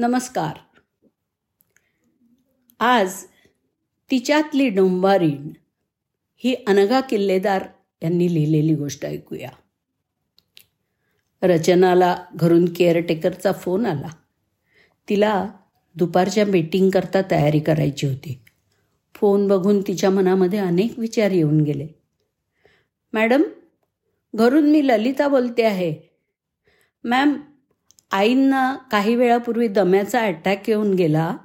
नमस्कार. आज तिच्यातली डोंबारीण ही अनघा किल्लेदार यांनी लिहिलेली गोष्ट ऐकूया. रचनाला घरून केअरटेकरचा फोन आला. तिला दुपारच्या मीटिंगकरता तयारी करायची होती. फोन बघून तिच्या मनामध्ये अनेक विचार येऊन गेले. मॅडम घरून मी ललिता बोलते आहे. मॅम आईंना काही वेळापूर्वी दम्याचा अटॅक येऊन गेला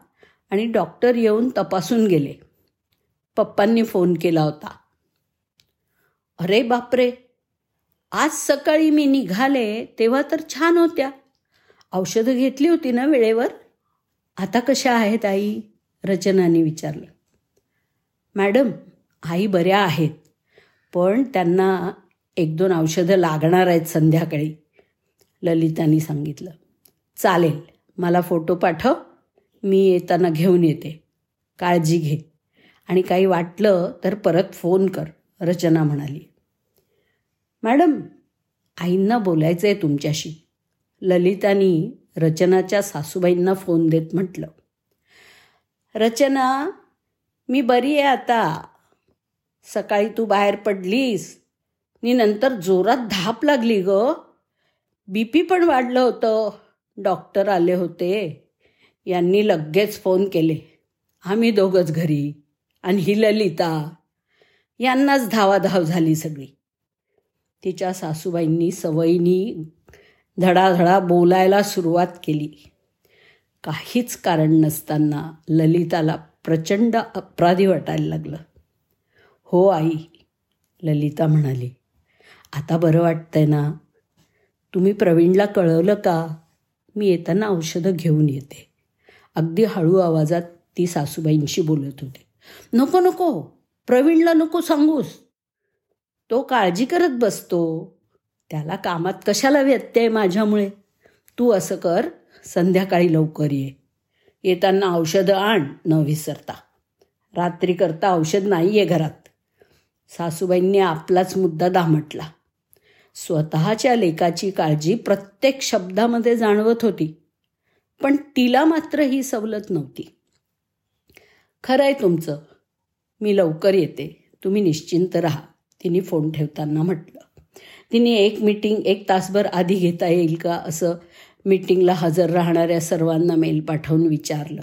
आणि डॉक्टर येऊन तपासून गेले. पप्पांनी फोन केला होता. अरे बापरे! आज सकाळी मी निघाले तेव्हा तर छान होत्या. औषधं घेतली होती ना वेळेवर? आता कशा आहेत आई? रचनाने विचारलं. मॅडम आई बऱ्या आहेत पण त्यांना एक दोन औषधं लागणार आहेत संध्याकाळी. ललितानी सांगितलं. चालेल मला फोटो पाठव मी येताना घेऊन येते. काळजी घे. आणि काही वाटलं तर परत फोन कर रचना म्हणाली. मॅडम आईंना बोलायचं आहे तुमच्याशी. ललितानी रचनाच्या सासूबाईंना फोन देत म्हटलं. रचना मी बरी आहे आता. सकाळी तू बाहेर पडलीस. नी नंतर जोरात धाप लागली ग. बी पी पण वाढलं होतं. डॉक्टर आले होते. यांनी लगेच फोन केले. आम्ही दोघंच घरी. आणि ही ललिता. यांनाच धावाधाव झाली सगळी. तिच्या सासूबाईंनी सवयीनी धडाधडा बोलायला सुरुवात केली. काहीच कारण नसताना ललिताला प्रचंड अपराधी वाटायला लागलं. हो आई ललिता म्हणाली. आता बरं वाटतंय ना? तुम्ही प्रवीणला कळवलं का? मी येताना औषधं घेऊन येते. अगदी हळू आवाजात ती सासूबाईंशी बोलत होती. नको नको प्रवीणला नको सांगूस. तो काळजी करत बसतो. त्याला कामात कशाला व्यत्यय माझ्यामुळे? तू असं कर संध्याकाळी लवकर ये. येताना औषधं आण न विसरता. रात्री करता औषध नाही आहे घरात. सासूबाईंनी आपलाच मुद्दा दामटला. स्वतःच्या लेखाची काळजी प्रत्येक शब्दामध्ये जाणवत होती. पण तिला मात्र ही सवलत नव्हती. खरं आहे तुमचं. मी लवकर येते. तुम्ही निश्चिंत राहा. तिने फोन ठेवताना म्हटलं. तिने एक मीटिंग एक तासभर आधी घेता येईल का असं मीटिंगला हजर राहणाऱ्या सर्वांना मेल पाठवून विचारलं.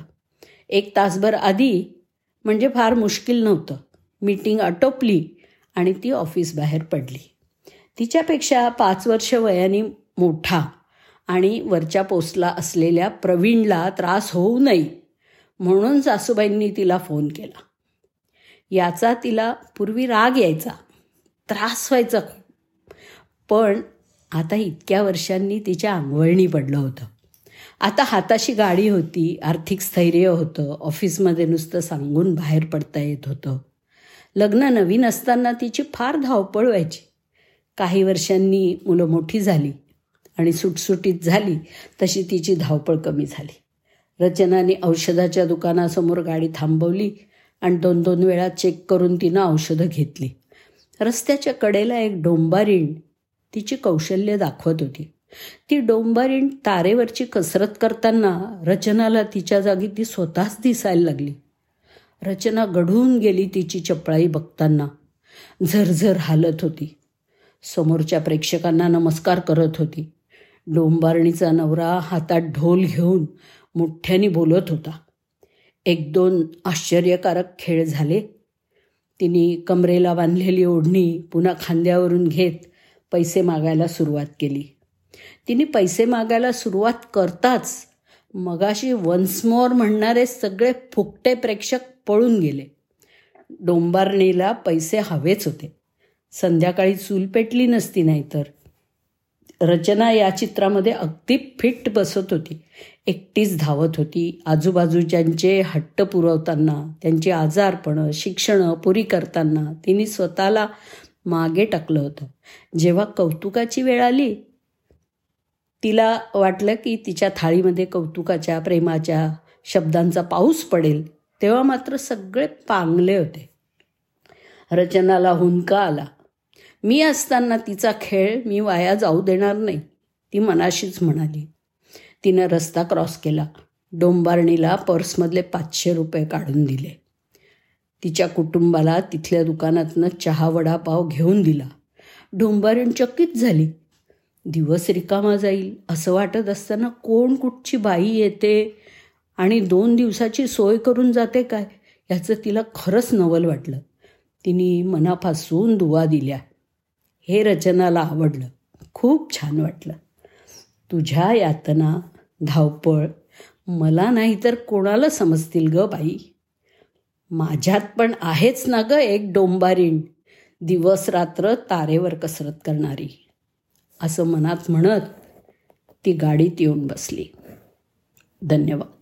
एक तासभर आधी म्हणजे फार मुश्किल नव्हतं. मीटिंग आटोपली आणि ती ऑफिस बाहेर पडली. तिच्यापेक्षा पाच वर्ष वयाने मोठा आणि वरच्या पोस्टला असलेल्या प्रवीणला त्रास होऊ नये म्हणून सासूबाईंनी तिला फोन केला. याचा तिला पूर्वी राग यायचा त्रास व्हायचा पण आता इतक्या वर्षांनी तिच्या अंगवळणी पडलं होतं. आता हाताशी गाडी होती आर्थिक स्थैर्य होतं ऑफिसमध्ये नुसतं सांगून बाहेर पडता येत होतं. लग्न नवीन असताना तिची फार धावपळ व्हायची. काही वर्षांनी मुलं मोठी झाली आणि सुटसुटीत झाली तशी तिची धावपळ कमी झाली. रचनाने औषधाच्या दुकानासमोर गाडी थांबवली आणि दोन दोन वेळा चेक करून तिनं औषधं घेतली. रस्त्याच्या कडेला एक डोंबारीण तिची कौशल्य दाखवत होती. ती डोंबारीण तारेवरची कसरत करताना रचनाला तिच्या जागी ती स्वतःच दिसायला लागली. रचना गढून गेली तिची चपळाई बघताना. झरझर हालत होती. समोरच्या प्रेक्षकांना नमस्कार करत होती. डोंबारणीचा नवरा हातात ढोल घेऊन मोठ्याने बोलत होता. एक दोन आश्चर्यकारक खेळ झाले. तिने कमरेला बांधलेली ओढणी पुन्हा खांद्यावरून घेत पैसे मागायला सुरुवात केली. तिने पैसे मागायला सुरुवात करताच मगाशी वन्स मोर म्हणणारे सगळे फुकटे प्रेक्षक पळून गेले. डोंबारणीला पैसे हवेच होते. संध्याकाळी चूल पेटली नसती नाहीतर. रचना या चित्रामध्ये अगदी फिट बसत होती. एकटीच धावत होती. आजूबाजूच्यांचे हट्ट पुरवताना त्यांची आजारपणं शिक्षणं पुरी करताना तिने स्वतःला मागे टाकलं होतं. जेव्हा कौतुकाची वेळ आली तिला वाटलं की तिच्या थाळीमध्ये कौतुकाच्या प्रेमाच्या शब्दांचा पाऊस पडेल तेव्हा मात्र सगळे पांगले होते. रचनाला हुंका आला. मी असताना तिचा खेळ मी वाया जाऊ देणार नाही ती मनाशीच म्हणाली. तिनं रस्ता क्रॉस केला. डोंबारणीला पर्समधले पाचशे रुपये काढून दिले. तिच्या कुटुंबाला तिथल्या दुकानातनं चहा वडापाव घेऊन दिला. डोंबारीण चकित झाली. दिवस रिकामा जाईल असं वाटत असताना कोण कुठची बाई येते आणि दोन दिवसाची सोय करून जाते काय याचं तिला खरंच नवल वाटलं. तिने मनापासून दुवा दिल्या. हे रचनाला आवडलं. खूप छान वाटलं. तुझ्या यातना धावपळ मला नाही तर कोणाला समजतील ग बाई? माझ्यात पण आहेच ना ग एक डोंबारीण. दिवस रात्र तारेवर कसरत करणारी. असं मनात म्हणत ती गाडीत येऊन बसली. धन्यवाद.